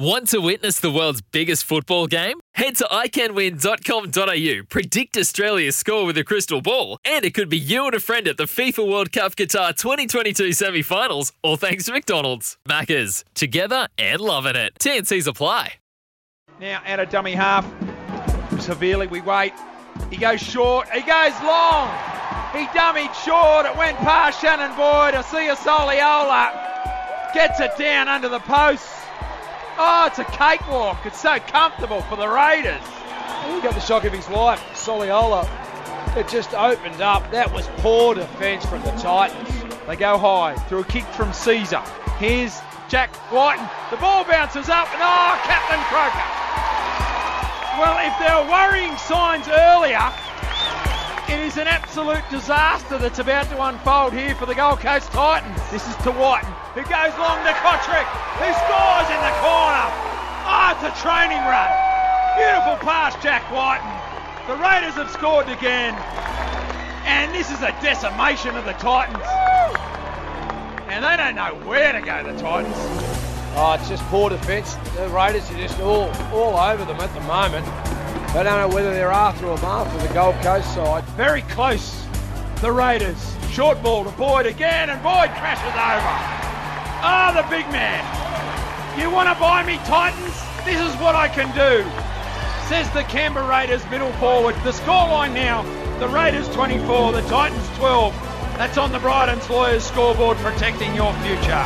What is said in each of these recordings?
Want to witness the world's biggest football game? Head to iCanWin.com.au, predict Australia's score with a crystal ball, and it could be you and a friend at the FIFA World Cup Qatar 2022 semi finals, all thanks to McDonald's. Maccas, together and loving it. TNC's apply. Now out of dummy half. Severely we wait. He goes short. He goes long. He dummied short. It went past Shannon Boyd. I see a Soliola. Gets it down under the post. Oh, it's a cakewalk. It's so comfortable for the Raiders. He got the shock of his life. Soliola. It just opened up. That was poor defence from the Titans. They go high through a kick from Sezer. Here's Jack Wighton. The ball bounces up and oh, Captain Croker. Well, if there were worrying signs earlier, it is an absolute disaster that's about to unfold here for the Gold Coast Titans. This is to Wighton, who goes long to Cotric, who scores. It's a training run. Beautiful pass, Jack Wighton. The Raiders have scored again. And this is a decimation of the Titans. And they don't know where to go, the Titans. Oh, it's just poor defence. The Raiders are just all, all over them at the moment. They don't know whether they're after or after the Gold Coast side. Very close, the Raiders. Short ball to Boyd again, and Boyd crashes over. Ah, oh, the big man. You want to buy me, Titans? This is what I can do, says the Canberra Raiders middle forward. The scoreline now, the Raiders 24, the Titans 12. That's on the Bryden's Lawyers scoreboard protecting your future.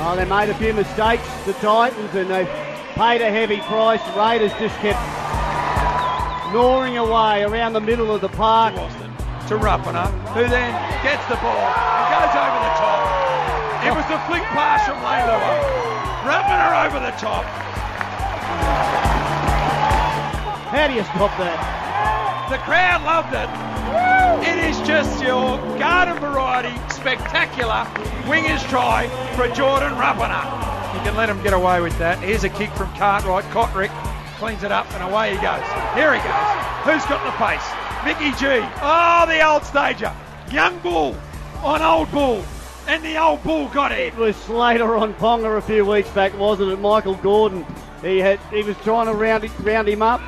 Oh, they made a few mistakes, the Titans, and they paid a heavy price. The Raiders just kept gnawing away around the middle of the park. To Rapana, who then gets the ball and goes over the top. It was the flick pass from Leilua. Rapana over the top. How do you stop that? The crowd loved it. It is just your garden variety, spectacular wingers try for Jordan Rapana. You can let him get away with that. Here's a kick from Cartwright. Cotric cleans it up and away he goes. Here he goes. Who's got the pace? Mickey G. Oh, the old stager. Young Bull on old Bull. And the old Bull got it. It was Slater on Ponga a few weeks back, wasn't it? Michael Gordon. He had he was trying to round, round him up.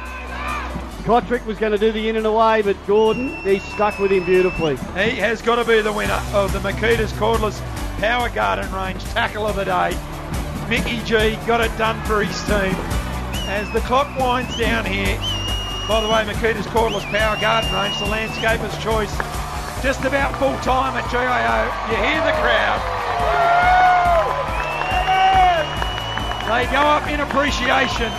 Cotric was going to do the in and away, but Gordon, he stuck with him beautifully. He has got to be the winner of the Makita's Cordless Power Garden Range Tackle of the Day. Mickey G got it done for his team. As the clock winds down here, by the way, Makita's Cordless Power Garden Range, the landscaper's choice, just about full time at GIO. You hear the crowd. They go up in appreciation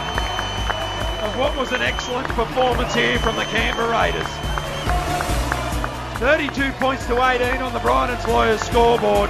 of what was an excellent performance here from the Canberra Raiders. 32 points to 18 on the Bryden's Lawyers scoreboard.